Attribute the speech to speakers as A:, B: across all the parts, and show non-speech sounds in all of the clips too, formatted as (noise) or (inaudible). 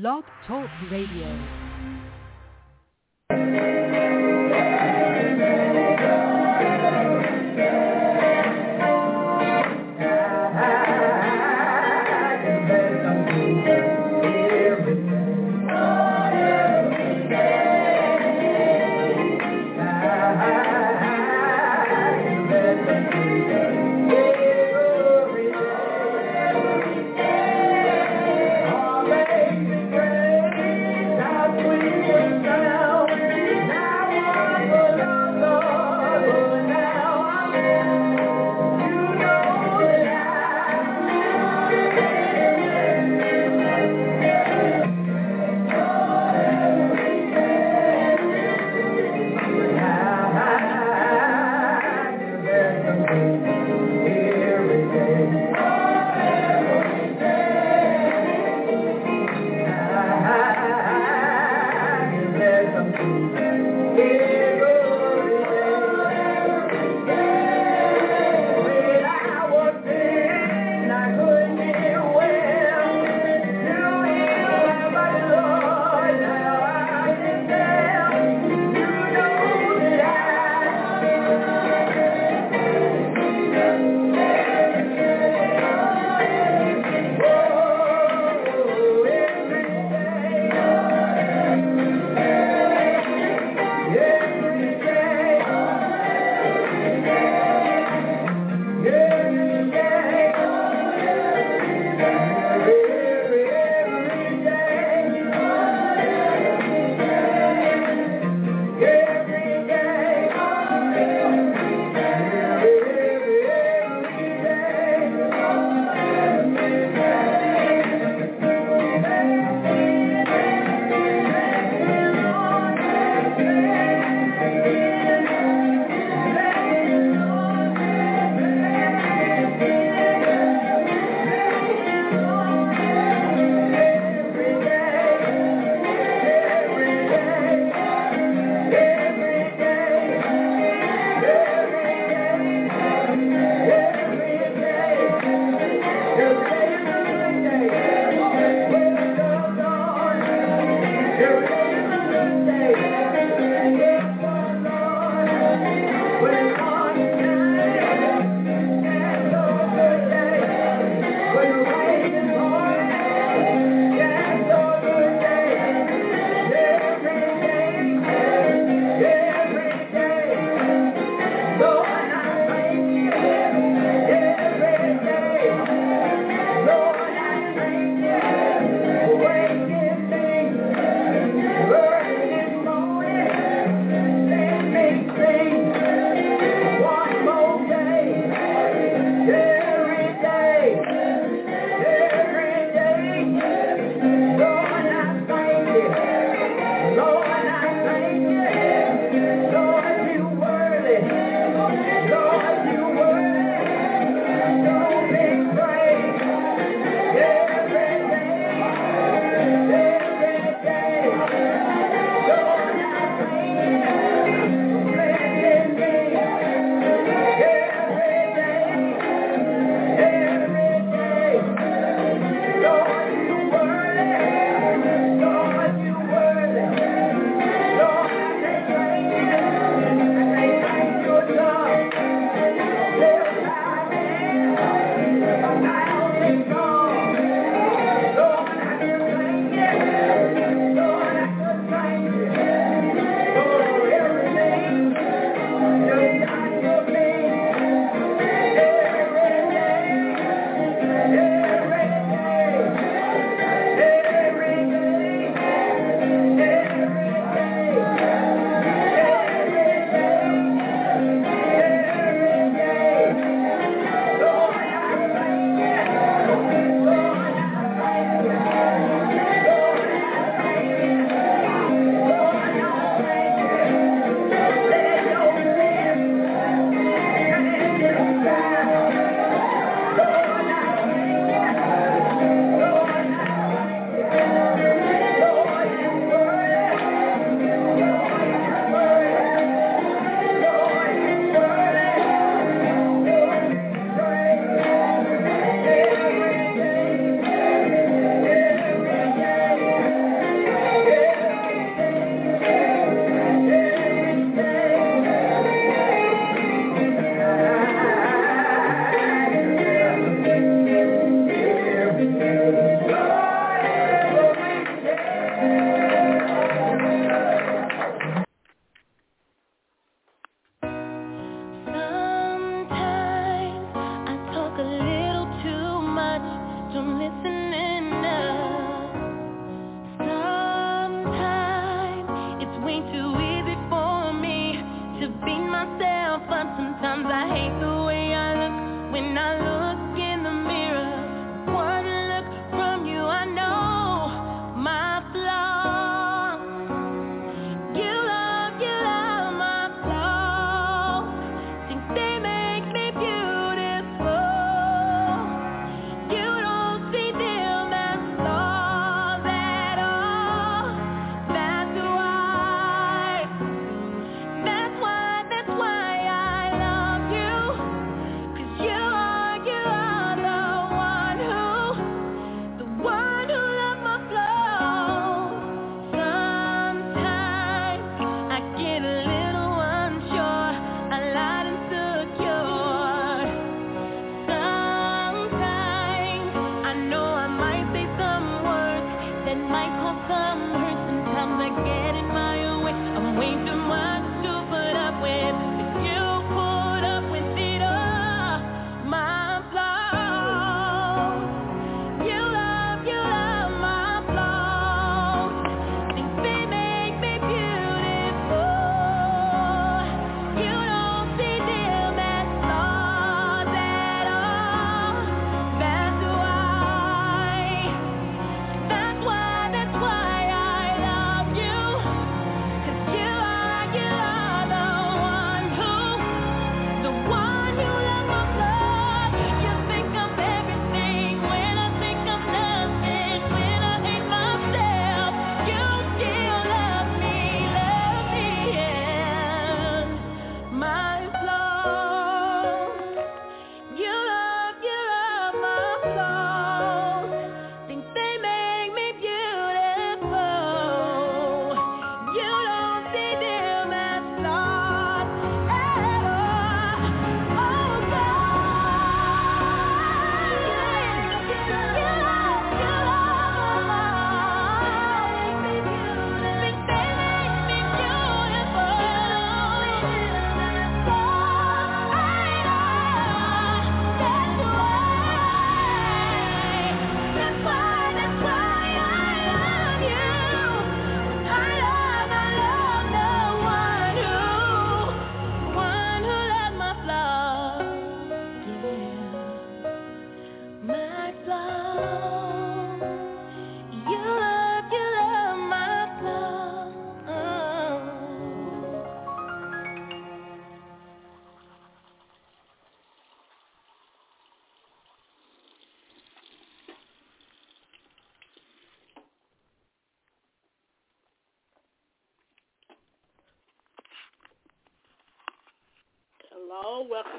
A: Blog Talk Radio.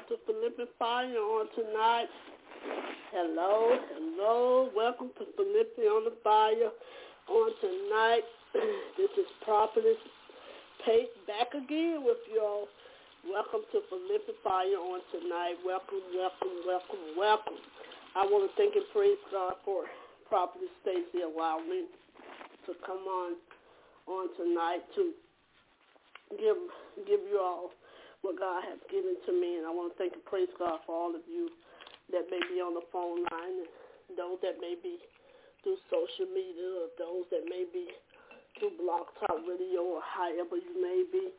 B: To Prolific Fire on tonight. Hello, hello, welcome to Prolific on the Fire on tonight. (clears throat) this is Prophetess Pate back again with y'all. Welcome to Prolific Fire on tonight. Welcome, welcome, welcome, welcome. I want to thank and praise God for Prophetess Stacy allowing to come on on tonight to give give you all what God has given to me. And I want to thank and praise God for all of you that may be on the phone line and those that may be through social media or those that may be through Blog Talk Radio or however you may be.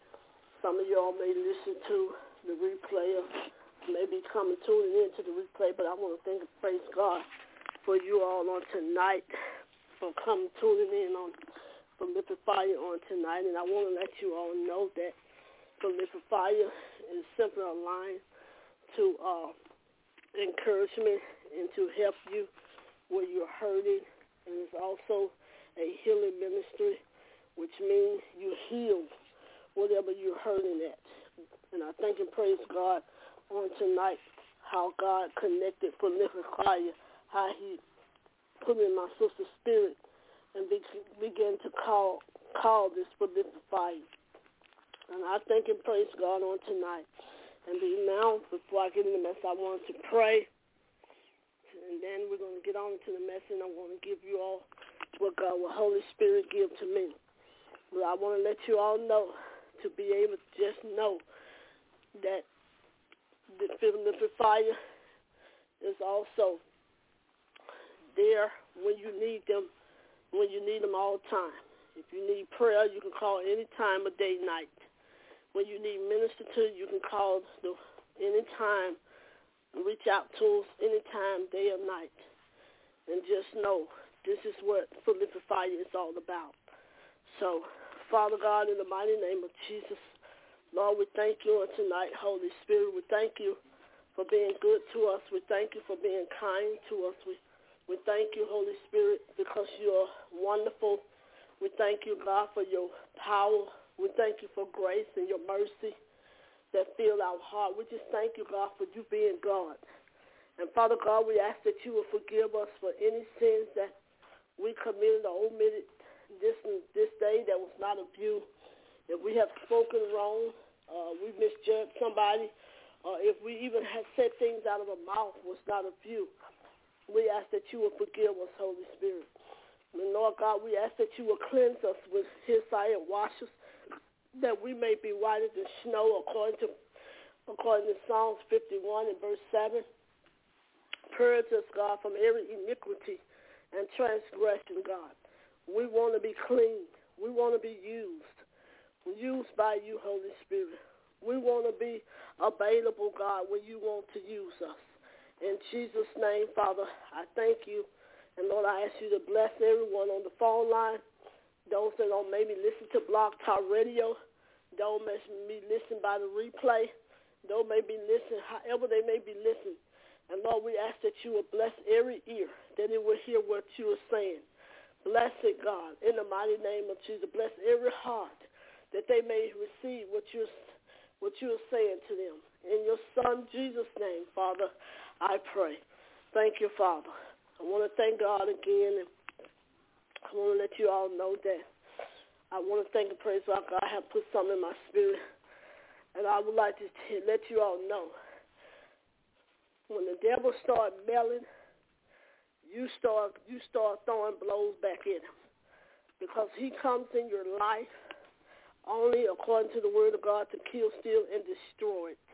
B: Some of y'all may listen to the replay or maybe coming tuning into the replay, but I want to thank and praise God for you all on tonight for coming tuning in on from Prolific Fire on tonight. And I want to let you all know that Prolific Fire is simply a line to uh, encouragement and to help you where you're hurting. And it's also a healing ministry, which means you heal whatever you're hurting at. And I thank and praise God on tonight how God connected Prolific Fire, how he put in my sister's spirit and be, began to call call this Prolific Fire. And I thank and praise God on tonight. And now, before I get in the message, I want to pray. And then we're going to get on to the message. And I want to give you all what God, what Holy Spirit give to me. But I want to let you all know, to be able to just know that the Prolific fire is also there when you need them, when you need them all the time. If you need prayer, you can call any time of day, night. When you need minister to, you can call the, anytime. Reach out to us anytime, day or night. And just know this is what Prolific Fire is all about. So, Father God, in the mighty name of Jesus, Lord, we thank you on tonight, Holy Spirit. We thank you for being good to us. We thank you for being kind to us. We, we thank you, Holy Spirit, because you're wonderful. We thank you, God, for your power. We thank you for grace and your mercy that fill our heart. We just thank you, God, for you being God. And Father God, we ask that you will forgive us for any sins that we committed or omitted this this day that was not of you. If we have spoken wrong, uh, we misjudged somebody, or if we even have said things out of our mouth was not of you, we ask that you will forgive us, Holy Spirit. And Lord God, we ask that you will cleanse us with hyssop and wash us, that we may be whiter than snow, according to according to Psalms 51 and verse 7. Purge us, God, from every iniquity and transgression, God. We want to be clean. We want to be used. Used by you, Holy Spirit. We want to be available, God, when you want to use us. In Jesus' name, Father, I thank you. And Lord, I ask you to bless everyone on the phone line, those that don't maybe listen to Blog Talk Radio, those may be listening by the replay, those may be listening, however they may be listening. And Lord, we ask that you will bless every ear, that it will hear what you are saying. Bless it, God, in the mighty name of Jesus. Bless every heart, that they may receive what you're, what you're saying to them. In your Son, Jesus' name, Father, I pray. Thank you, Father. I want to thank God again. I want to let you all know that I want to thank and praise God. God have put something in my spirit. And I would like to let you all know when the devil start melling, you start you start throwing blows back at him because he comes in your life only according to the word of God to kill, steal, and destroy it.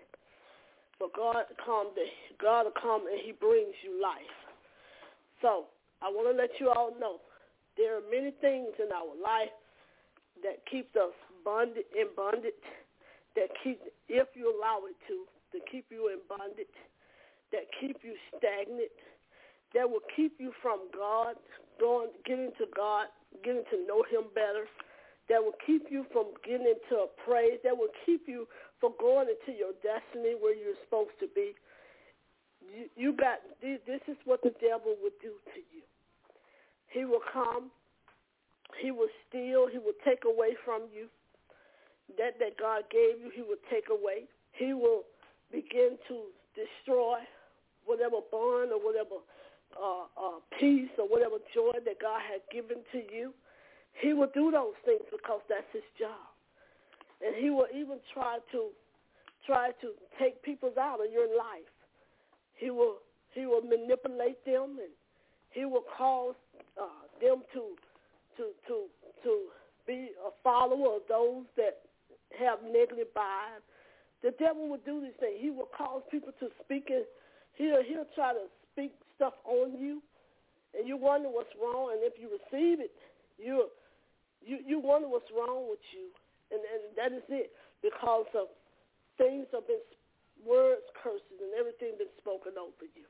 B: But God come God will come and he brings you life. So I want to let you all know there are many things in our life that keeps us bonded in bondage, that keep if you allow it to, to keep you in bondage that keep you stagnant, that will keep you from God, going, getting to God, getting to know him better, that will keep you from getting into a praise, that will keep you from going into your destiny where you're supposed to be. You, you got, this is what the devil will do to you. He will come, he will steal, he will take away from you. That that God gave you, he will take away. He will begin to destroy whatever bond or whatever uh, uh, peace or whatever joy that God had given to you. He will do those things because that's his job. And he will even try to try to take people out of your life. He will he will manipulate them and he will cause uh, them to to to to be a follower of those that have negative vibes. The devil will do these things. He will cause people to speak in He'll he'll try to speak stuff on you, and you wonder what's wrong. And if you receive it, you you you wonder what's wrong with you, and and that is it because of things have been words, curses, and everything been spoken over you.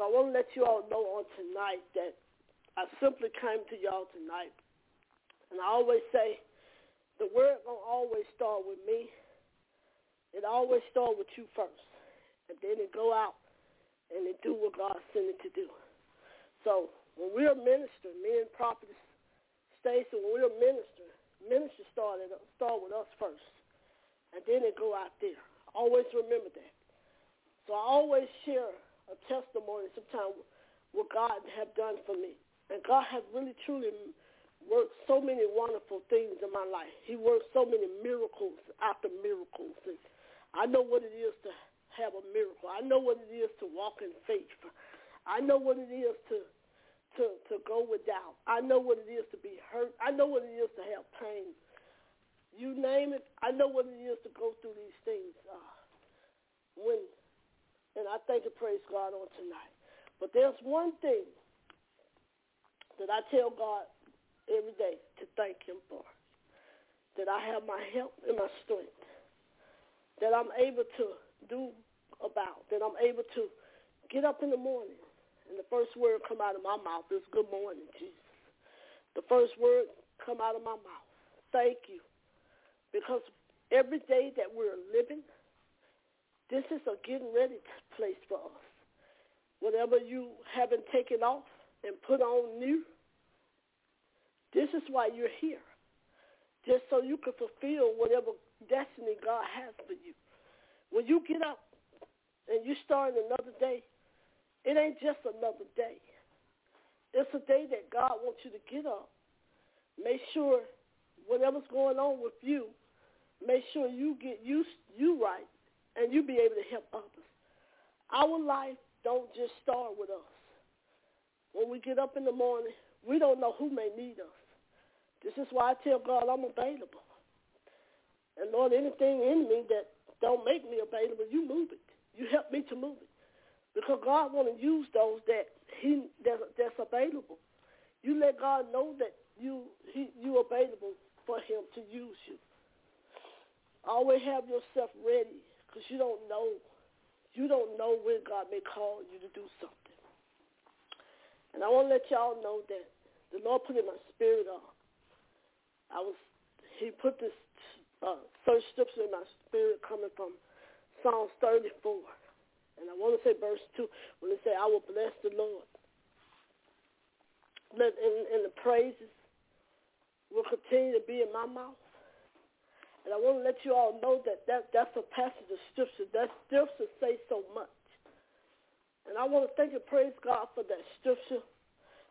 B: So I want to let you all know on tonight that I simply came to y'all tonight, and I always say the word gonna always start with me. It always start with you first, and then it go out and they do what God sent it to do. So when we're ministering, me and Prophet Stacy, when we're ministering, ministry started start with us first, and then it go out there. Always remember that. So I always share a testimony sometimes what God have done for me, and God has really truly worked so many wonderful things in my life. He worked so many miracles after miracles, and I know what it is to have a miracle. I know what it is to walk in faith. I know what it is to to to go without. I know what it is to be hurt. I know what it is to have pain. You name it. I know what it is to go through these things. Uh, when and I thank and praise God on tonight. But there's one thing that I tell God every day to thank him for. That I have my help and my strength. That I'm able to do about, that I'm able to get up in the morning and the first word come out of my mouth is good morning, Jesus. The first word come out of my mouth. Thank you. Because every day that we're living, this is a getting ready place for us. Whatever you haven't taken off and put on new, this is why you're here. Just so you can fulfill whatever destiny God has for you. When you get up and you start another day, it ain't just another day. It's a day that God wants you to get up. Make sure whatever's going on with you, make sure you get you you right and you be able to help others. Our life don't just start with us. When we get up in the morning, We don't know who may need us. This is why I tell God I'm available. And Lord, anything in me that don't make me available, you move it. You help me to move it. Because God want to use those that he that, that's available. You let God know that you he, you available for him to use you. Always have yourself ready because you don't know. You don't know when God may call you to do something. And I want to let y'all know that the Lord put in my spirit on. Uh, I was, he put this uh, first scripture in my spirit coming from Psalms 34. And I want to say verse 2 when it say, I will bless the Lord. Let, and, and the praises will continue to be in my mouth. And I want to let you all know that, that that's a passage of scripture. That scripture say so much. And I want to thank and praise God for that scripture.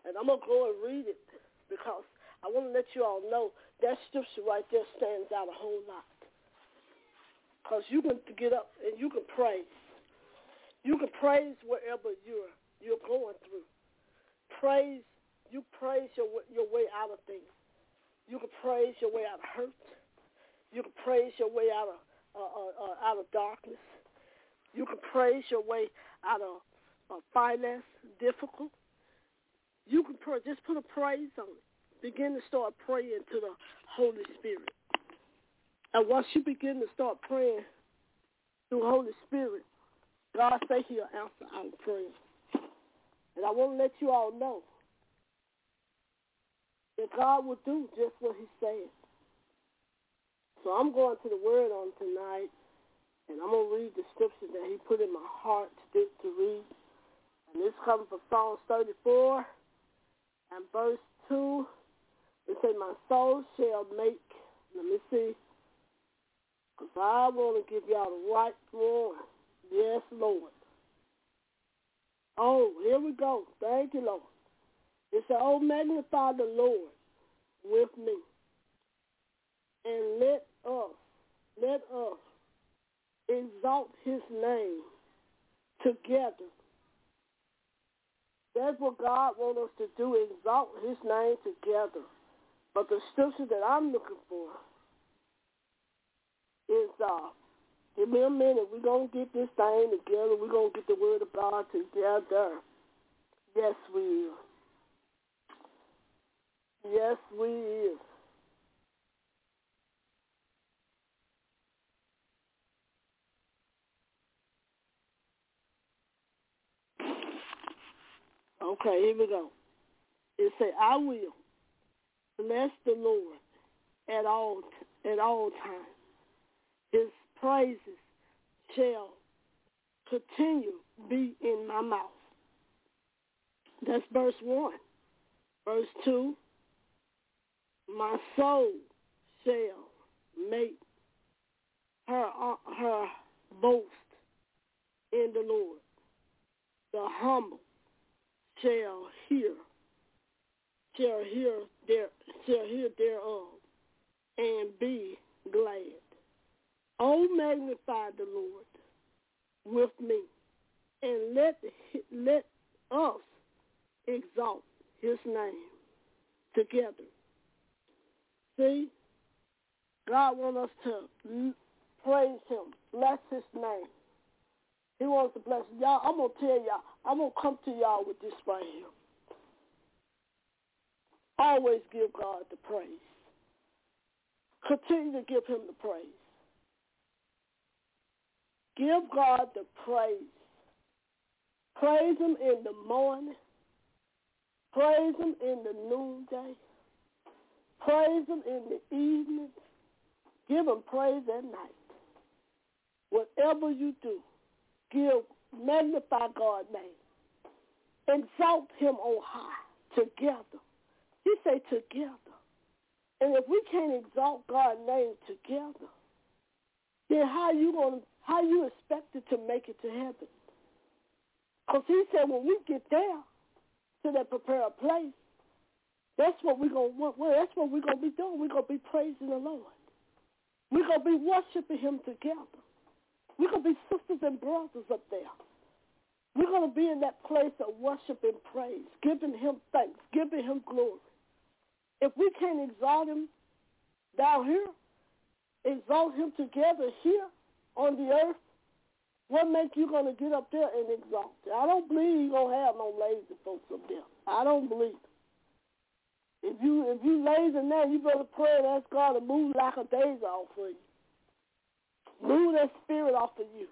B: And I'm going to go and read it because I want to let you all know that scripture right there stands out a whole lot. Because you can get up and you can praise. You can praise wherever you're you're going through. Praise you praise your your way out of things. You can praise your way out of hurt. You can praise your way out of uh, uh, uh, out of darkness. You can praise your way out of uh, finance difficult. You can pray, just put a praise on it. Begin to start praying to the Holy Spirit. And once you begin to start praying through Holy Spirit, God say he'll answer our prayers. And I want to let you all know that God will do just what he said. So I'm going to the word on tonight, and I'm going to read the scripture that he put in my heart to, to read. And this comes from Psalms 34 and verse 2. It says, my soul shall make, let me see, because I want to give y'all the right one. Yes, Lord. Oh, here we go. Thank you, Lord. It said, oh, magnify the Lord with me. And let us, let us exalt his name together. That's what God wants us to do, exalt his name together. But the scripture that I'm looking for is, uh, give me a minute. We're going to get this thing together. We're going to get the word of God together. Yes, we is. Yes, we is. Okay, here we go. It say, I will bless the Lord at all at all times. His praises shall continue be in my mouth. That's verse one. Verse two. My soul shall make her uh, her boast in the Lord. The humble shall hear, shall hear their, shall hear thereof, and be glad. Oh, magnify the Lord with me, and let let us exalt His name together. See, God wants us to praise Him, bless His name. He wants to bless y'all. I'm gonna tell y'all. I'm gonna come to y'all with this right here. Always give God the praise. Continue to give him the praise. Give God the praise. Praise him in the morning. Praise him in the noonday. Praise him in the evening. Give him praise at night. Whatever you do, give, magnify God's name. Exalt him on high together. He say together. And if we can't exalt God's name together, then how you going how you expected to make it to heaven? Because he said when we get there to that prepared place, that's what we're gonna well, that's what we're gonna be doing. We're gonna be praising the Lord. We're gonna be worshiping him together. We're going to be sisters and brothers up there. We're going to be in that place of worship and praise, giving him thanks, giving him glory. If we can't exalt him down here, exalt him together here on the earth, what makes you going to get up there and exalt him? I don't believe you're going to have no lazy folks up there. I don't believe. If you if you lazy now, you better pray and ask God to move like a days off for you. Move that spirit off of you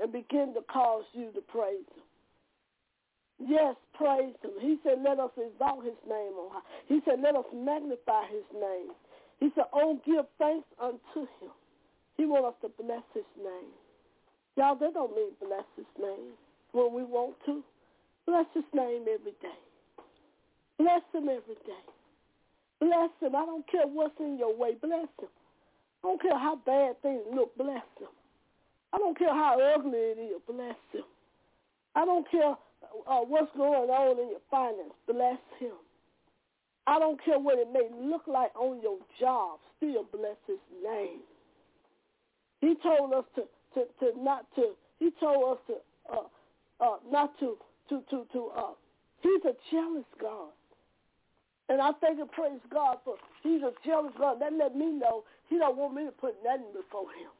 B: and begin to cause you to praise him. Yes, praise him. He said, let us exalt his name on high. He said, let us magnify his name. He said, oh, give thanks unto him. He wants us to bless his name. Y'all, that don't mean bless his name when we want to. Bless his name every day. Bless him every day. Bless him. I don't care what's in your way. Bless him. I don't care how bad things look. Bless him. I don't care how ugly it is. Bless him. I don't care uh, what's going on in your finance. Bless him. I don't care what it may look like on your job. Still bless his name. He told us to, to, to not to. He told us to uh, uh, not to to to to. Uh, he's a jealous God. And I thank and praise God for he's a jealous God. That let me know he don't want me to put nothing before him.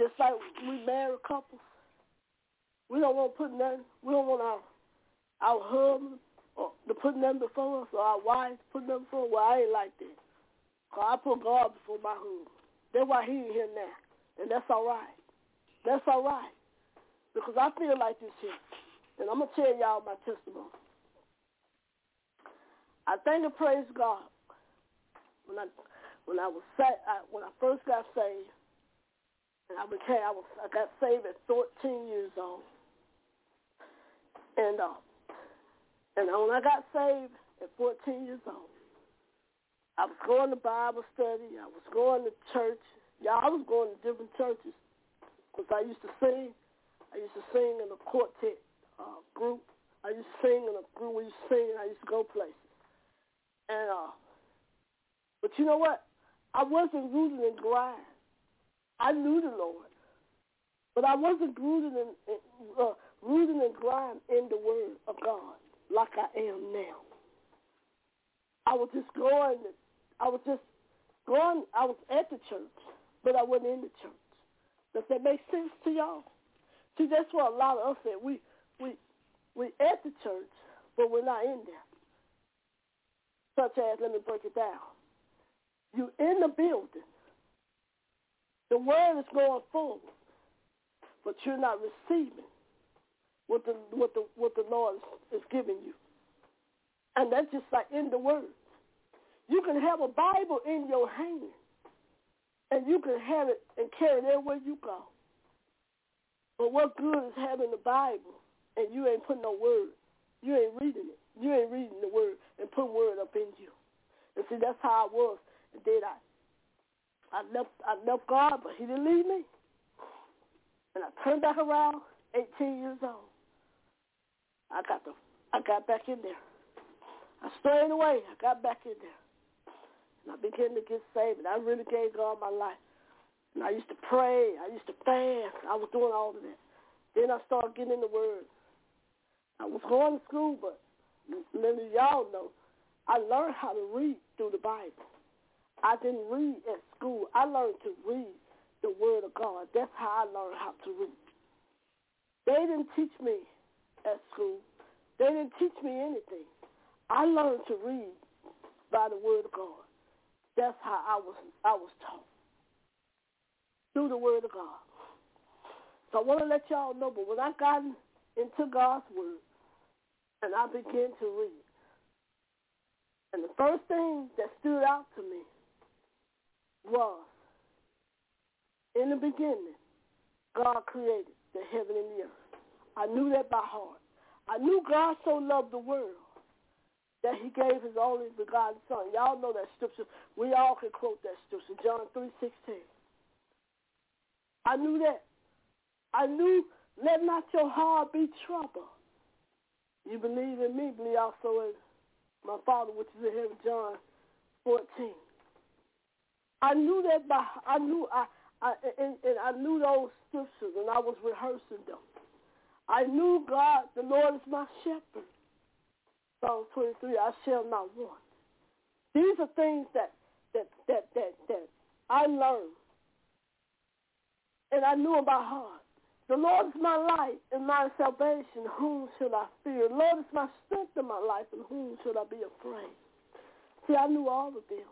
B: Just like we married couples. We don't want to put nothing. We don't want our our husband or to put nothing before us or our wives to put nothing before us. Well, I ain't like that. I put God before my husband. That's why he ain't here now. And that's all right. That's all right. Because I feel like this here. And I'm going to tell y'all my testimony. I thank and praise God. When I when I was sa- I, when I first got saved, and I became I was I got saved at 14 years old, and uh, and when I got saved at 14 years old, I was going to Bible study. I was going to church. Yeah, I was going to different churches because I used to sing. I used to sing in a quartet uh, group. I used to sing in a group. We used to sing. I used to go places. And uh, but you know what? I wasn't rooted in grind. I knew the Lord, but I wasn't rooted in, in uh, rooted and grind in the Word of God like I am now. I was just going. I was just going. I was at the church, but I wasn't in the church. Does that make sense to y'all? See, that's what a lot of us said. We we we at the church, but we're not in there such as, let me break it down. You're in the building. The word is going forward, but you're not receiving what the what the what the Lord is, giving you. And that's just like in the word. You can have a Bible in your hand, and you can have it and carry it everywhere you go. But what good is having the Bible and you ain't putting no word? You ain't reading it. You ain't reading the word and put word up in you. And see, that's how I was. And then I, I left, I left God, but He didn't leave me. And I turned back around, 18 years old. I got the, I got back in there. I strayed away. I got back in there. And I began to get saved. And I really gave God my life. And I used to pray. I used to fast. I was doing all of that. Then I started getting in the Word. I was going to school, but many of y'all know, I learned how to read through the Bible. I didn't read at school. I learned to read the Word of God. That's how I learned how to read. They didn't teach me at school. They didn't teach me anything. I learned to read by the Word of God. That's how I was I was taught through the Word of God. So I want to let y'all know. But when I got into God's Word, and I began to read. And the first thing that stood out to me was, in the beginning, God created the heaven and the earth. I knew that by heart. I knew God so loved the world that he gave his only begotten son. Y'all know that scripture. We all can quote that scripture, John 3.16. I knew that. I knew, let not your heart be troubled. You believe in me, believe also in my Father which is in heaven, John 14. I knew that by, I knew, I, I and, and I knew those scriptures and I was rehearsing them. I knew God, the Lord is my shepherd. Psalm 23, I shall not want. These are things that that that that that I learned, and I knew about heart. The Lord is my light and my salvation. Whom shall I fear? The Lord is my strength in my life, and whom should I be afraid? See, I knew all of them,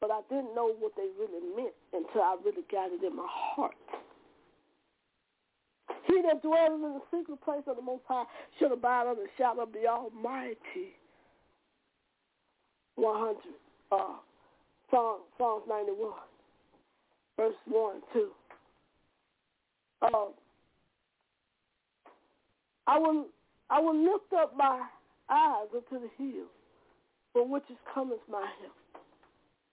B: but I didn't know what they really meant until I really got it in my heart. He that dwells in the secret place of the Most High shall abide under the shadow of the Almighty. 100. Uh, Psalm, Psalms 91, verse 1 and 2. Uh, I will I will lift up my eyes unto the hills, from which is cometh my help.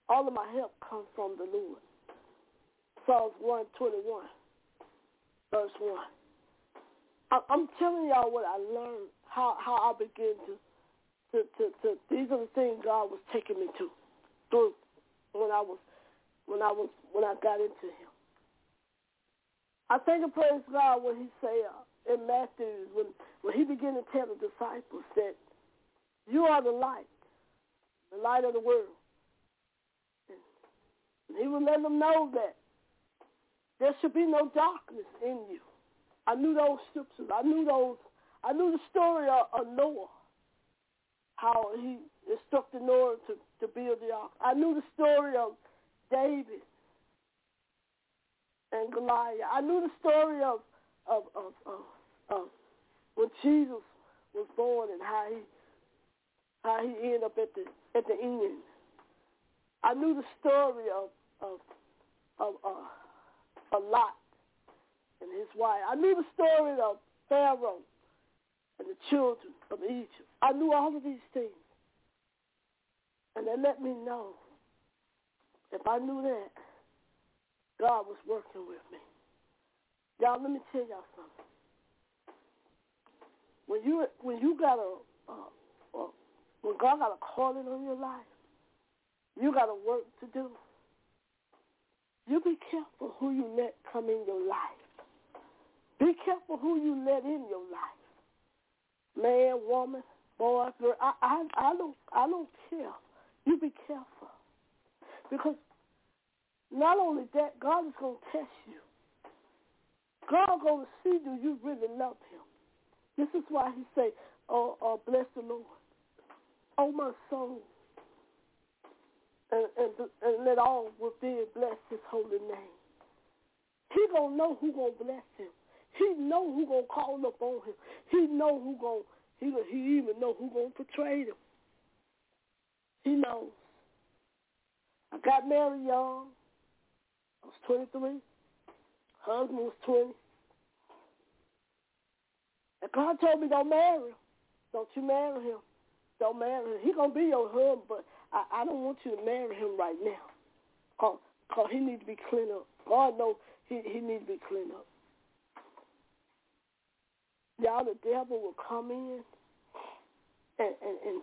B: All of my help comes from the Lord. Psalms 121, verse 1. I, I'm telling y'all what I learned, how, how I began to, to, to, to, these are the things God was taking me to, through when I was, when I was, when I got into Him. I thank and praise God when He say uh, in Matthew when when He began to tell the disciples that you are the light, the light of the world. And he will let them know that there should be no darkness in you. I knew those scriptures. I knew those. I knew the story of, of Noah, how he instructed Noah to, to build the ark. I knew the story of David and Goliath. I knew the story of of of, of, of when Jesus was born and how he how he ended up at the at the end. I knew the story of of of uh, a Lot and his wife. I knew the story of Pharaoh and the children of Egypt. I knew all of these things. And they let me know if I knew that, God was working with me. Y'all, let me tell y'all something. When you when you got a when God got a calling on your life, you got a work to do. You be careful who you let come in your life. Be careful who you let in your life. Man, woman, boy, girl. I, I, I don't, I don't care. You be careful because not only that, God is going to test you. God going to see do you really love Him. This is why He say, "Oh, oh bless the Lord, oh my soul, and, and, and let all within bless His holy name." He gonna know who gonna bless Him. He know who gonna call up on him. He know who gonna he he even know who gonna betray him. He knows. I got married young. Was 23. Husband was 20. And God told me don't marry him. Don't you marry him. Don't marry him. He gonna be your husband, but I, I don't want you to marry him right now. Cause, he need to be cleaned up. God knows he, he need to be cleaned up. Y'all, the devil will come in and, and, and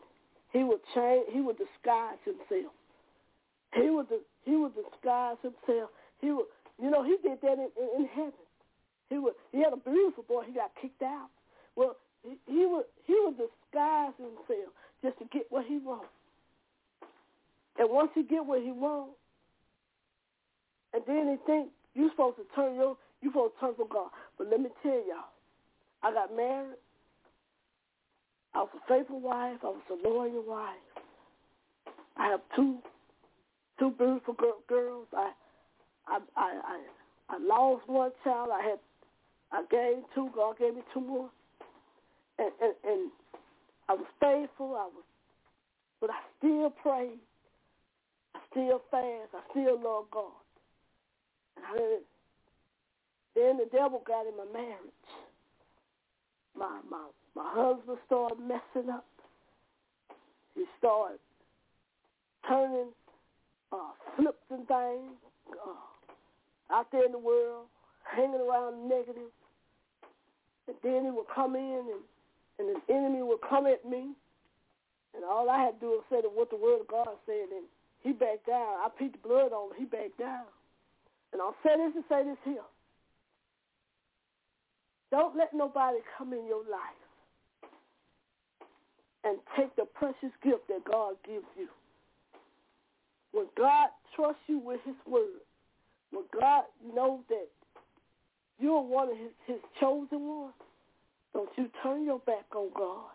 B: he would change, he would disguise himself. He would, he would disguise himself. He would, you know, he did that in, in, in heaven. He would, he had a beautiful boy. He got kicked out. Well, he, he would, he would disguise himself just to get what he wants. And once he get what he wants, and then he think you supposed to turn your, you supposed to turn from God. But let me tell y'all, I got married. I was a faithful wife. I was a loyal wife. I have two two beautiful girls. I I I I, lost one child. I had I gave two. God gave me two more. And, and and I was faithful. I was, but I still prayed. I still fast. I still love God. And I, then the devil got in my marriage my my my husband started messing up. He started turning uh, flips and things uh, out there in the world, hanging around negative. And then he would come in and, and the enemy would come at me. And all I had to do was say what the word of God said. And he backed down. I peed the blood on him. He backed down. And I'll say this and say this here. Don't let nobody come in your life and take the precious gift that God gives you. When God trusts you with his word, when God knows that you're one of his, his chosen ones, don't you turn your back on God.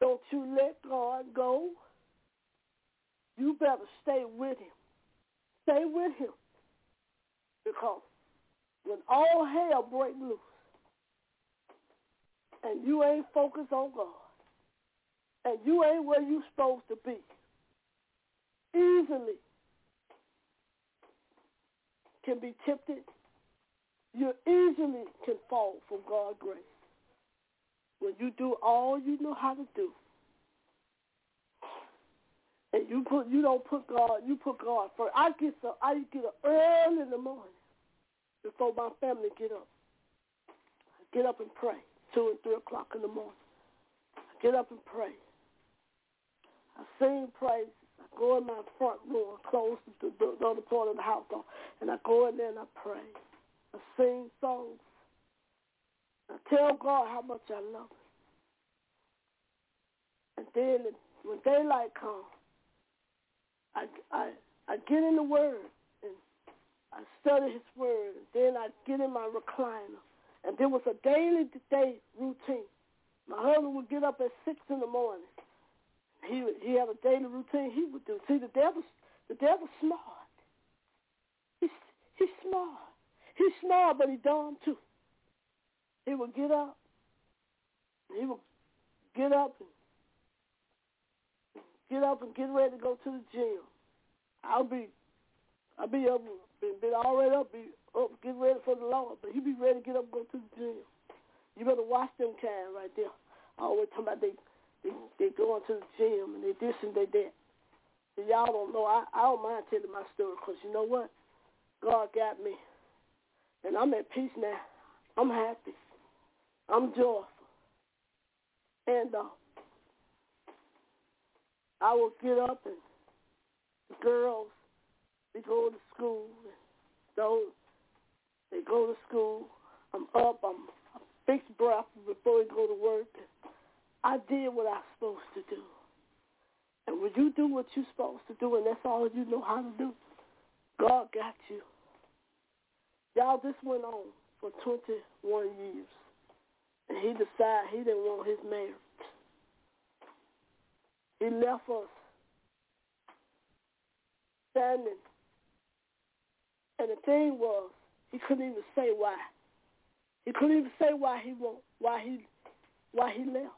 B: Don't you let God go. You better stay with him. Stay with him. Because when all hell breaks loose and you ain't focused on God and you ain't where you supposed to be, easily can be tempted. You easily can fall from God's grace when you do all you know how to do. And you put you don't put God you put God first. I get so I get up early in the morning before my family get up. I get up and pray two and three o'clock in the morning. I get up and pray. I sing praise. Go in my front room, close the, the, the other part of the house off, and I go in there and I pray. I sing songs. I tell God how much I love Him. And then when daylight comes, I, I, I get in the Word and I study His Word. And then I get in my recliner. And there was a daily to day routine. My husband would get up at 6 in the morning. He he had a daily routine he would do. See, the devil's the devil's smart. He's he's smart. He's smart, but he's dumb too. He would get up. He would get up and get up and get ready to go to the gym. I'll be I'll be up been, been already up, be up, get ready for the Lord, but he be ready to get up and go to the gym. You better watch them kind right there. I always talk about they they they go into the gym and they this and they that. And y'all don't know. I I don't mind telling my story because you know what, God got me, and I'm at peace now. I'm happy. I'm joyful, and uh, I will get up and the girls they go to school. And those they go to school. I'm up. I'm, I'm fixed breath before we go to work. I did what I was supposed to do. And when you do what you're supposed to do, and that's all you know how to do, God got you. Y'all, this went on for 21 years. And he decided he didn't want his marriage. He left us standing. And the thing was, he couldn't even say why. He couldn't even say why he won't, why he why he left.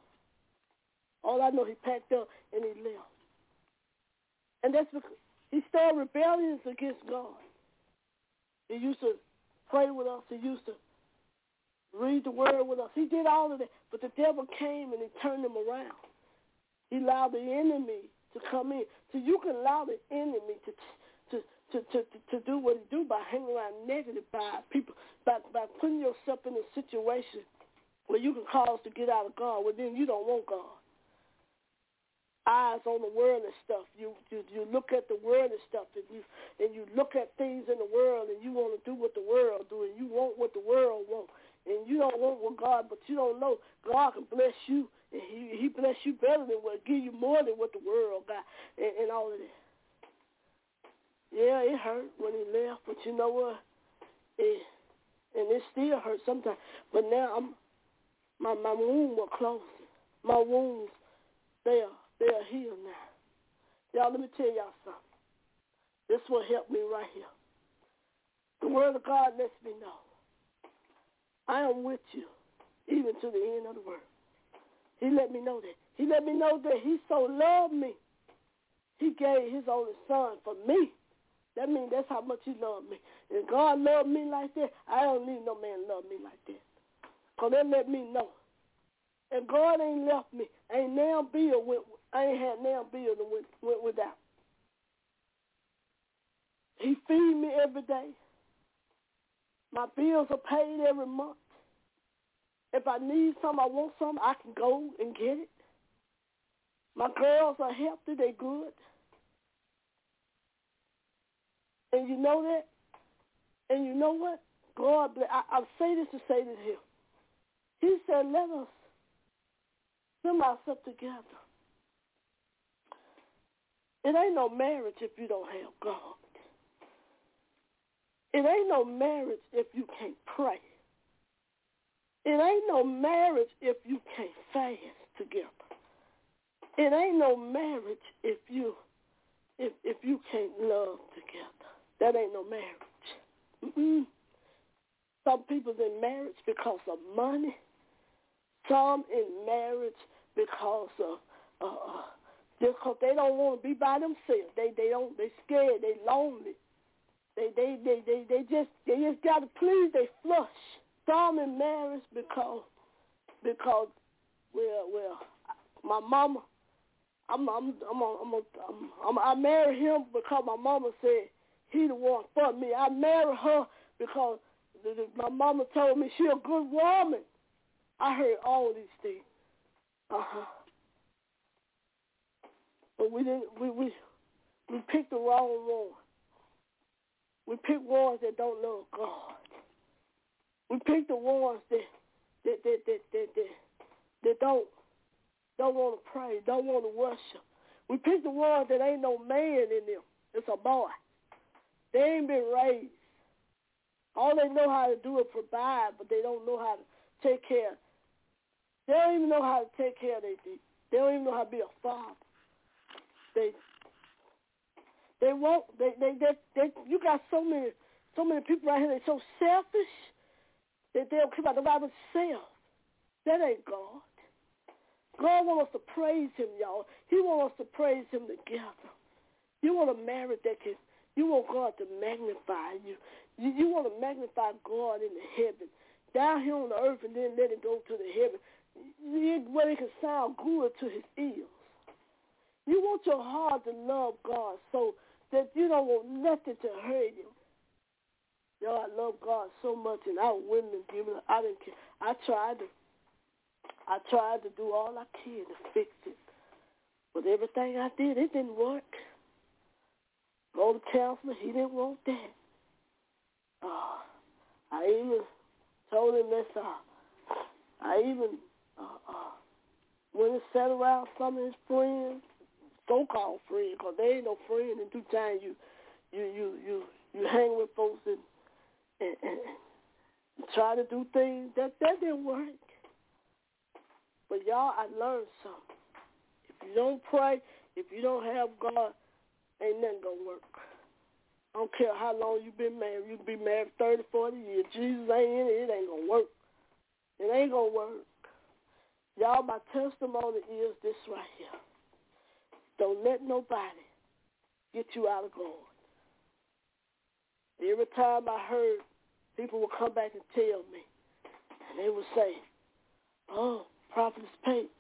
B: All I know, he packed up and he left. And that's because he started rebellions against God. He used to pray with us. He used to read the word with us. He did all of that. But the devil came and he turned him around. He allowed the enemy to come in. So you can allow the enemy to to to to, to do what he do by hanging around negative by people, by by putting yourself in a situation where you can cause to get out of God. Well, then you don't want God eyes on the world and stuff. You you you look at the world and stuff, and you and you look at things in the world, and you want to do what the world do, and you want what the world want, and you don't want what God, but you don't know God can bless you, and He He bless you better than what give you more than what the world got, and, and all of that. Yeah, it hurt when he left, but you know what? It and it still hurts sometimes. But now I'm my my wound was closing. My wounds, they are they are healed now. Y'all, let me tell y'all something. This will help me right here. The word of God lets me know. I am with you, even to the end of the world. He let me know that. He let me know that he so loved me. He gave his only son for me. That means that's how much he loved me. And God loved me like that. I don't need no man love me like that. Because that let me know. And God ain't left me. Ain't now Bill went I ain't had now bills and went, went without. He feed me every day. My bills are paid every month. If I need something, I want something, I can go and get it. My girls are healthy, they good. And you know that? And you know what? God bless. I, I say this to say this here. He said, let us put ourselves together. It ain't no marriage if you don't have God. It ain't no marriage if you can't pray. It ain't no marriage if you can't fast together. It ain't no marriage if you if if you can't love together. That ain't no marriage. Mm-mm. Some people's in marriage because of money. Some in marriage because of uh, just because they don't want to be by themselves. They they don't they scared. They lonely. They they they they they just they just got to please. They flush. Some in marriage because because well well my mama I'm I'm I'm I'm, I'm, I'm I married him because my mama said he the one for me. I married her because the, the, my mama told me she a good woman. I heard all these things. Uh huh. But we didn't. We we we picked the wrong one. We picked ones that don't love God. We picked the ones that that that that that that, that don't don't want to pray, don't want to worship. We picked the ones that ain't no man in them. It's a boy. They ain't been raised. All they know how to do is provide, but they don't know how to take care. They don't even know how to take care of their. They don't even know how to be a father. They they won't. They they they, they you got so many so many people out here. They're so selfish that they don't care about nobody but self. That ain't God. God wants us to praise him, y'all. He wants us to praise him together. You want a marriage that can, you want God to magnify you. You, you want to magnify God in the heaven. Down here on the earth and then let it go to the heaven. Where it can sound good to his ears. You want your heart to love God so that you don't want nothing to hurt him. Yo, I love God so much, and I wouldn't have given. I didn't care. I tried to I tried to do all I could to fix it. But everything I did, it didn't work. Go to counselor, he didn't want that. Uh, I even told him this. Uh, I even uh, uh, went and sat around some of his friends, so-called friends, because they ain't no friend in due time. You, you, you, you, you hang with folks and, and, and, try to do things that that didn't work. But y'all, I learned something. If you don't pray, if you don't have God, ain't nothing gonna work. I don't care how long you've been married. You can be married 30, 40 years. Jesus ain't in it. It ain't gonna work. It ain't gonna work. Y'all, my testimony is this right here. Don't let nobody get you out of God. Every time I heard people would come back and tell me, and they would say, oh, Prophetess Pate,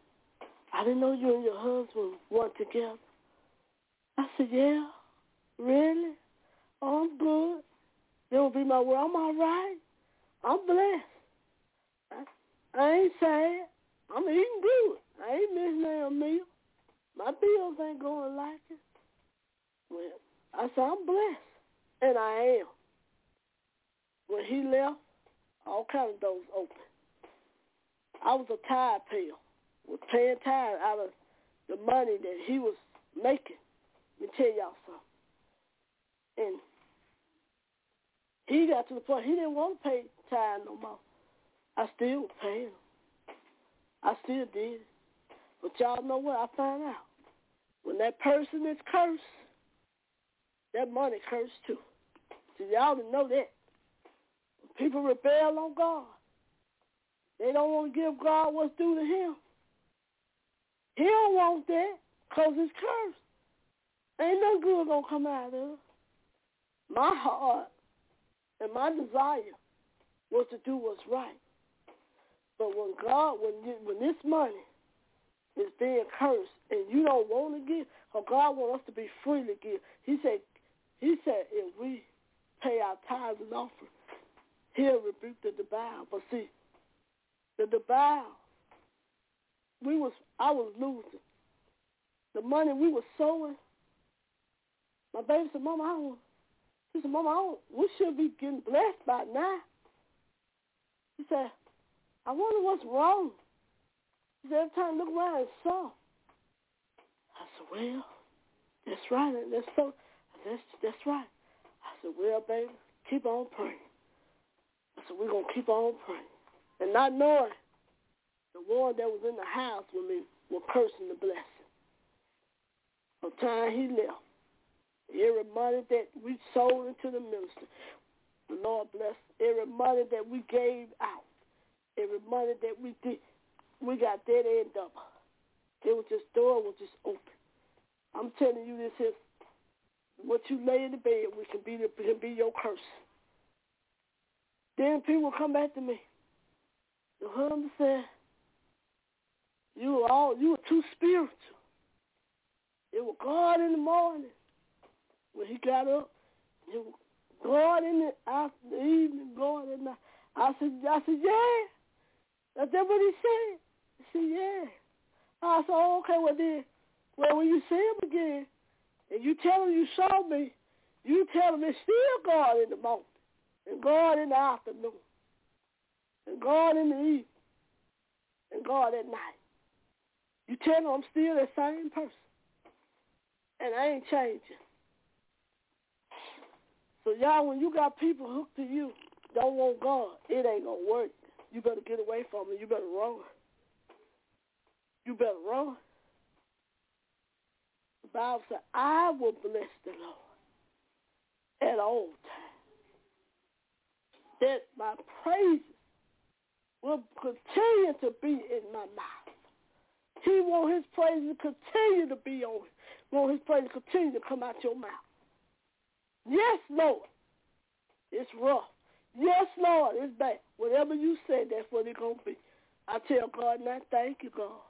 B: I didn't know you and your husband weren't together. I said, yeah, really? Oh, I'm good. That will be my word. I'm all right. I'm blessed. I, I ain't sad. I'm eating good. I ain't missing a meal. My bills ain't going like it. Well, I said, I'm blessed. And I am. When he left, all kinds of doors open. I was a tithe payer, was paying tithe out of the money that he was making. Let me tell y'all something. And he got to the point he didn't want to pay tithe no more. I still was paying him. I still did. But y'all know what I found out? When that person is cursed, that money cursed too. So y'all didn't know that. When people rebel on God, they don't want to give God what's due to him. He don't want that because it's cursed. Ain't no good going to come out of it. My heart and my desire was to do what's right. But when God, when when this money is being cursed and you don't want to give, or God wants us to be free to give, he said, he said if we pay our tithes and offering, he'll rebuke the devourer. But see, the devour. We was I was losing. The money we were sowing. My baby said, Mama, I don't she said, Mama, I don't, we should be getting blessed by now. He said, I wonder what's wrong. Every time I look around, it's soft. I said, well, that's right. That's so. That's that's right. I said, well, baby, keep on praying. I said, we're gonna keep on praying, and not knowing the one that was in the house with me was cursing the blessing. From the time he left, every money that we sold into the ministry, the Lord bless. Every money that we gave out, every money that we did, we got that end up. It was just door was just open. I'm telling you this is what you lay in the bed, we can be the, can be your curse. Then people come back to me. The husband said, "You all you were too spiritual." It was God in the morning when he got up. It was God in the after the evening, God in the. I said, I said, yeah. That's what he said. He said, yeah. I said, oh, okay, well then, well when you see him again, and you tell him you saw me, you tell him it's still God in the morning, and God in the afternoon, and God in the evening, and God at night. You tell him I'm still the same person, and I ain't changing. So y'all, when you got people hooked to you, don't want God, it ain't gonna work. You better get away from it. You better run. You better run. The Bible said, I will bless the Lord at all times. That my praises will continue to be in my mouth. He want his praises to continue to be on. Want his praises to continue to come out your mouth. Yes, Lord. It's rough. Yes, Lord, it's bad. Whatever you say, that's what it's going to be. I tell God now, thank you, God.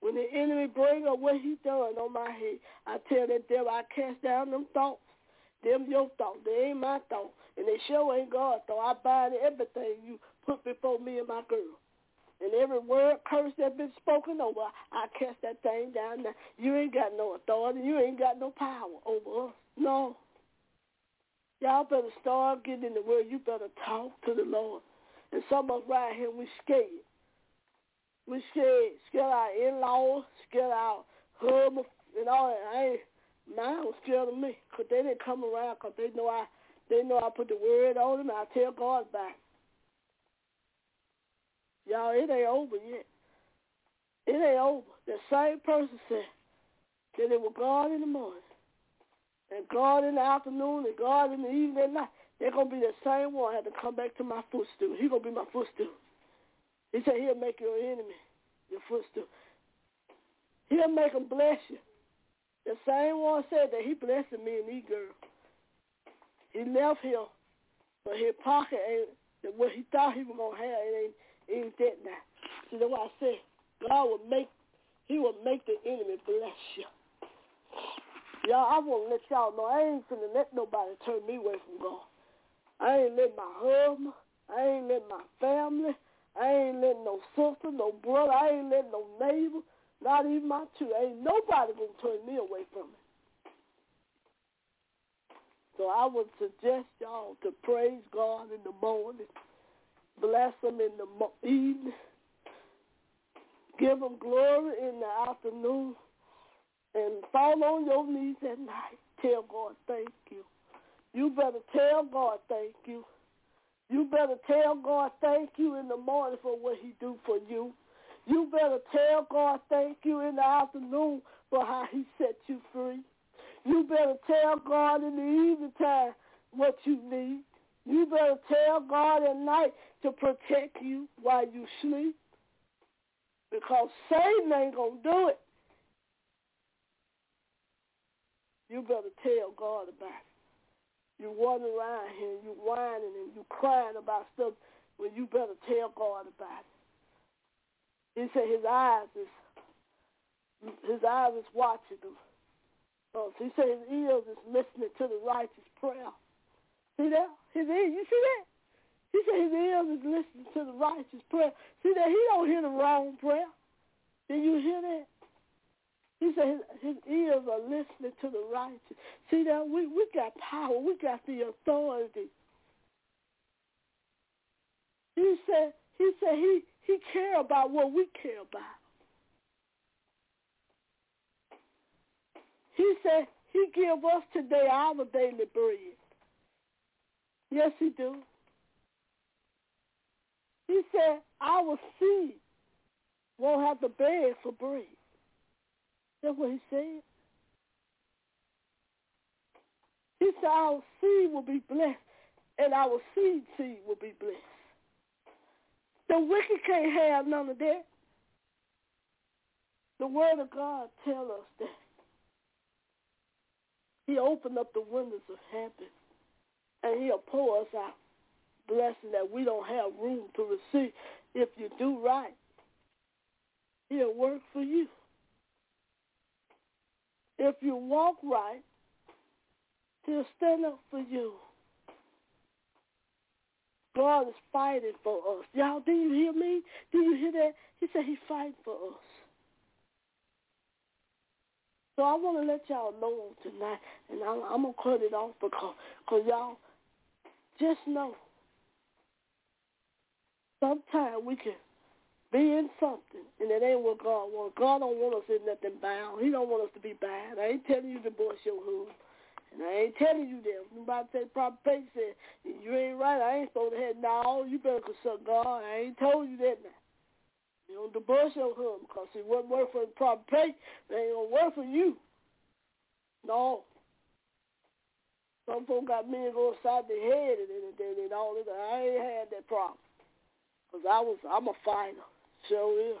B: When the enemy bring up what he done on my head, I tell that devil, I cast down them thoughts. Them your thoughts. They ain't my thoughts. And they sure ain't God's thought. I bind everything you put before me and my girl. And every word curse that been spoken over, I cast that thing down. Now, you ain't got no authority. You ain't got no power over us. No. Y'all better start getting in the word. You better talk to the Lord. And some of us right here, we scared. We scared. Scared our in-laws, scared our husband, and all that. I ain't, mine was scared of me because they didn't come around because they know I they know I put the word on them and I tell God back. Y'all, it ain't over yet. It ain't over. The same person said that it was God in the morning and God in the afternoon and God in the evening and night, they're to be the same one. I had to come back to my footstool. He's going to be my footstool. He said he'll make your enemy your footstool. He'll make them bless you. The same one said that he blessed me and these girls. He left here, but his pocket ain't what he thought he was to have. It ain't, ain't that now. See, that's why I said God will make, he will make the enemy bless you. Y'all, I want to let y'all know I ain't finna let nobody turn me away from God. I ain't let my husband. I ain't let my family. I ain't letting no sister, no brother. I ain't letting no neighbor, not even my children. Ain't nobody gonna turn me away from it. So I would suggest y'all to praise God in the morning, bless Him in the mo- evening, give Him glory in the afternoon, and fall on your knees at night. Tell God thank you. You better tell God thank you. You better tell God thank you in the morning for what he do for you. You better tell God thank you in the afternoon for how he set you free. You better tell God in the evening time what you need. You better tell God at night to protect you while you sleep. Because Satan ain't going to do it. You better tell God about it. You run around here and you whining and you crying about stuff when you better tell God about it. He said his eyes is his eyes is watching them. Oh, he said his ears is listening to the righteous prayer. See that? His ears, you see that? He said his ears is listening to the righteous prayer. See that? He don't hear the wrong prayer. Did you hear that? He said his, ears are listening to the righteous. See that we, we got power. We got the authority. He said he said he he he care about what we care about. He said he give us today our daily bread. Yes, he do. He said our seed won't have to beg for bread. That's what he said. He said our seed will be blessed and our seed seed will be blessed. The wicked can't have none of that. The word of God tell us that. He opened up the windows of heaven and he'll pour us out blessing that we don't have room to receive. If you do right, he'll work for you. If you walk right, he'll stand up for you. God is fighting for us. Y'all, do you hear me? Do you hear that? He said he's fighting for us. So I want to let y'all know tonight, and I'm, I'm going to cut it off because cause y'all just know sometimes we can be in something, and it ain't what God wants. God don't want us in nothing bound. He don't want us to be bad. I ain't telling you to bust your hood. And I ain't telling you that. To say Prophet Pate said, you ain't right. I ain't supposed to have, no, you better consult God. I ain't told you that now. You don't divorce your husband because it wouldn't work for the Prophet Pate. It ain't going to work for you. No. Some folks got men go upside their head and, and, and, and all this. I ain't had that problem. Because I was, I'm a fighter. Is.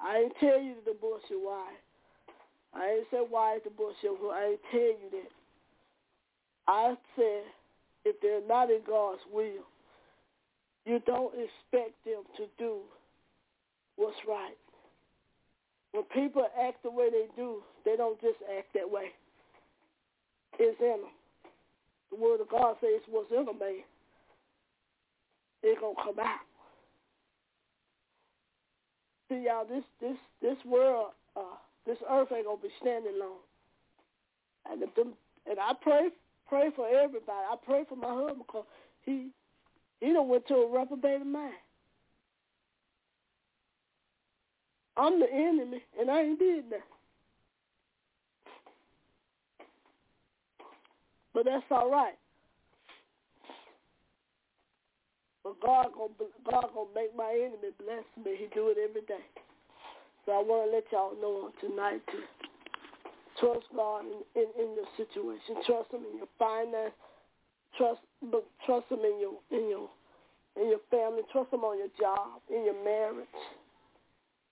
B: I ain't tell you the divorce why. I ain't said why is the bullshit. I ain't tell you that. I said if they're not in God's will, you don't expect them to do what's right. When people act the way they do, they don't just act that way. It's in them. The word of God says what's in a man. It's gonna come out. See y'all, this this this world uh this earth ain't gonna be standing long. And if them, and I pray pray for everybody. I pray for my husband because he he done went to a reprobated mind. I'm the enemy, and I ain't did that. But that's all right. But God gonna God gonna make my enemy bless me. He do it every day. So I want to let y'all know tonight to trust God in, in, in your situation. Trust Him in your finance. Trust, but trust Him in your in your in your family. Trust Him on your job, in your marriage.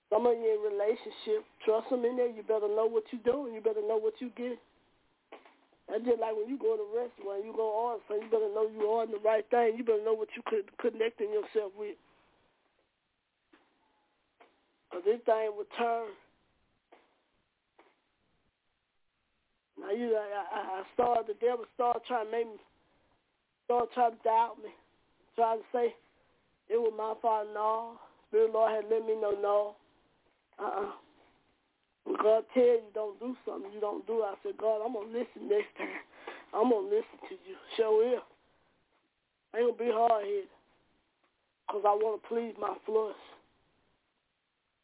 B: Some of you in relationship. Trust Him in there. You better know what you're doing. You better know what you get. That's just like when you go to a restaurant, you go order something. You better know you ordering the right thing. You better know what you could connecting yourself with. Because this thing will turn. Now you, I, I started, the devil started trying to make me, started trying to doubt me, trying to say it was my fault. No, Spirit Lord had let me know no. Uh-uh. When God tell you don't do something, you don't do it. I said, God, I'm going to listen next time. I'm going to listen to you. Show will. I ain't going to be hard-headed because I want to please my flesh.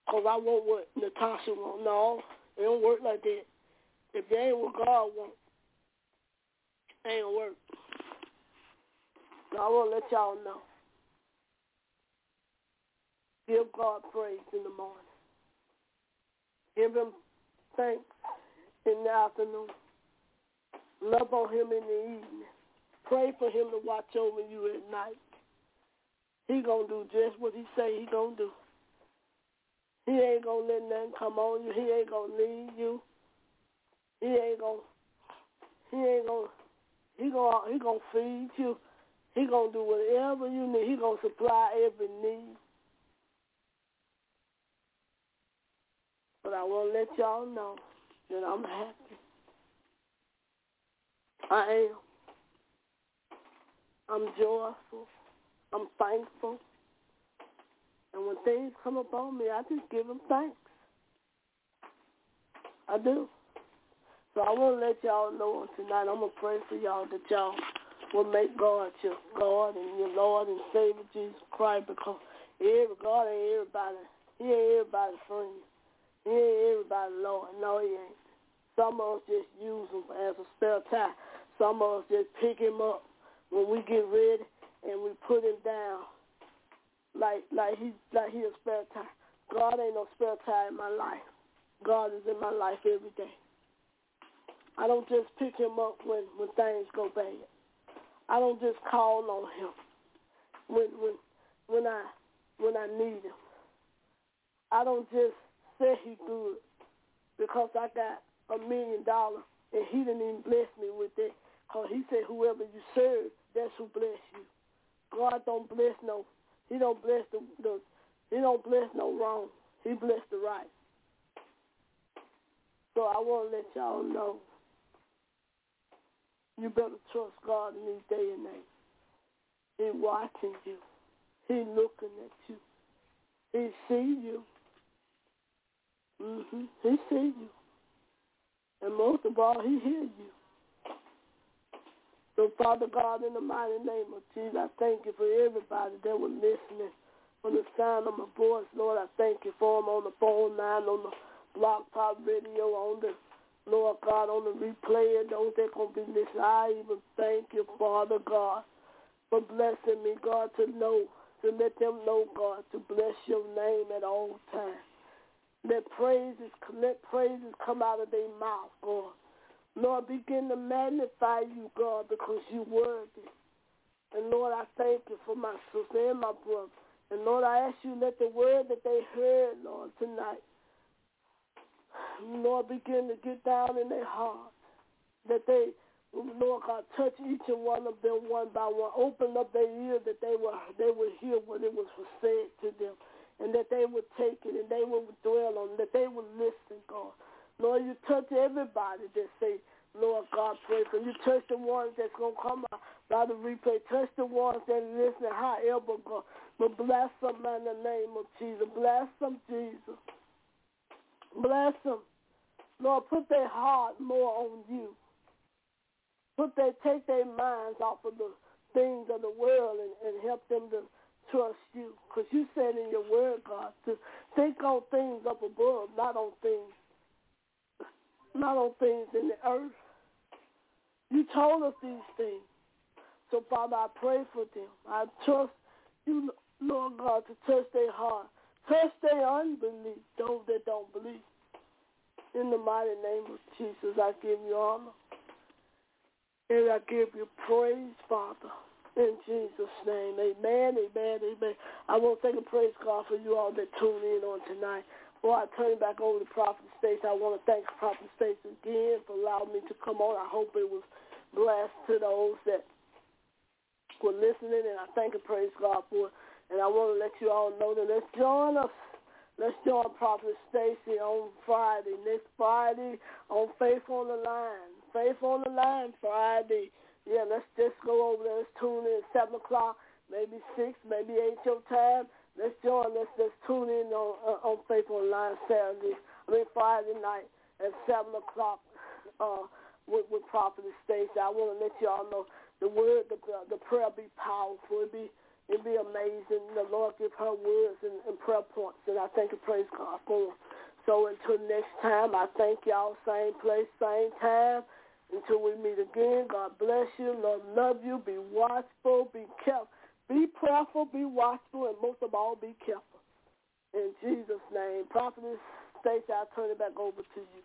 B: Because I want what Natasha want. No, it don't work like that. If they ain't what God wants, it ain't going to work. So I want to let y'all know. Give God praise in the morning. Give him thanks in the afternoon. Love on him in the evening. Pray for him to watch over you at night. He gonna do just what he say he gonna do. He ain't gonna let nothing come on you. He ain't gonna leave you. He ain't gonna. He ain't gonna. He gonna. He gonna feed you. He gonna do whatever you need. He gonna supply every need. But I to let y'all know that I'm happy. I am. I'm joyful. I'm thankful. And when things come upon me, I just give them thanks. I do. So I want to let y'all know tonight. I'm going to pray for y'all that y'all will make God your God and your Lord and Savior Jesus Christ because every God ain't everybody. He ain't everybody's friend. Ain't everybody's Lord. No, he ain't. Some of us just use him as a spare tire. Some of us just pick him up when we get ready and we put him down like like he like he a spare tire. God ain't no spare tire in my life. God is in my life every day. I don't just pick him up when, when things go bad. I don't just call on him when when when I when I need him. I don't just say he good because I got a million dollars and he didn't even bless me with it. Cause he said whoever you serve, that's who bless you. God don't bless no, he don't bless the, the he don't bless no wrong. He bless the right. So I want to let y'all know you better trust God in these day and age. He watching you. He looking at you. He see you. Mhm. He see you. And most of all, he hear you. So, Father God, in the mighty name of Jesus, I thank you for everybody that was listening on the sound of my voice. Lord, I thank you for them on the phone line, on the BlogTalkRadio, on the, Lord God, on the replay, those that going to be listening. I even thank you, Father God, for blessing me, God, to know, to let them know, God, to bless your name at all times. Let praises, let praises come out of their mouth, God. Lord, begin to magnify you, God, because you worthy. And Lord, I thank you for my sister and my brother. And Lord, I ask you let the word that they heard, Lord, tonight, Lord, begin to get down in their heart. That they, Lord God, touch each and one of them one by one. Open up their ear that they will they will hear what it was said to them. And that they would take it and they would dwell on it, that they would listen, God. Lord, you touch everybody that say, Lord God, pray for you. Touch the ones that's going to come out by the replay. Touch the ones that listen, however, God. But bless them in the name of Jesus. Bless them, Jesus. Bless them. Lord, put their heart more on you. Put their, take their minds off of the things of the world and, and help them to trust you. Because you said in your word, God, to think on things up above, not on things not on things in the earth. You told us these things. So, Father, I pray for them. I trust you, Lord God, to touch their heart. Touch their unbelief, those that don't believe. In the mighty name of Jesus, I give you honor. And I give you praise, Father. In Jesus' name, amen, amen, amen. I want to thank and praise God for you all that tune in on tonight. Before I turn it back over to Prophet Stacy, I want to thank Prophet Stacy again for allowing me to come on. I hope it was blessed to those that were listening, and I thank and praise God for it. And I want to let you all know that let's join us. Let's join Prophet Stacy on Friday, next Friday on Faith on the Line. Faith on the Line Friday. Yeah, let's just go over there. Let's tune in at 7 o'clock, maybe 6, maybe 8 your time. Let's join. Let's let's tune in on uh, on Faith Online Saturday. I mean Friday night at seven o'clock uh, with with Prophet Stacy. I want to let y'all know the word, the the prayer be powerful. It be it be amazing. The Lord give her words and, and prayer points, and I thank and praise God for. Them. So until next time, I thank y'all. Same place, same time. Until we meet again, God bless you. Lord love you. Be watchful. Be careful. Be prayerful, be watchful, and most of all, be careful. In Jesus' name. Prophetess Stacy, I'll turn it back over to you.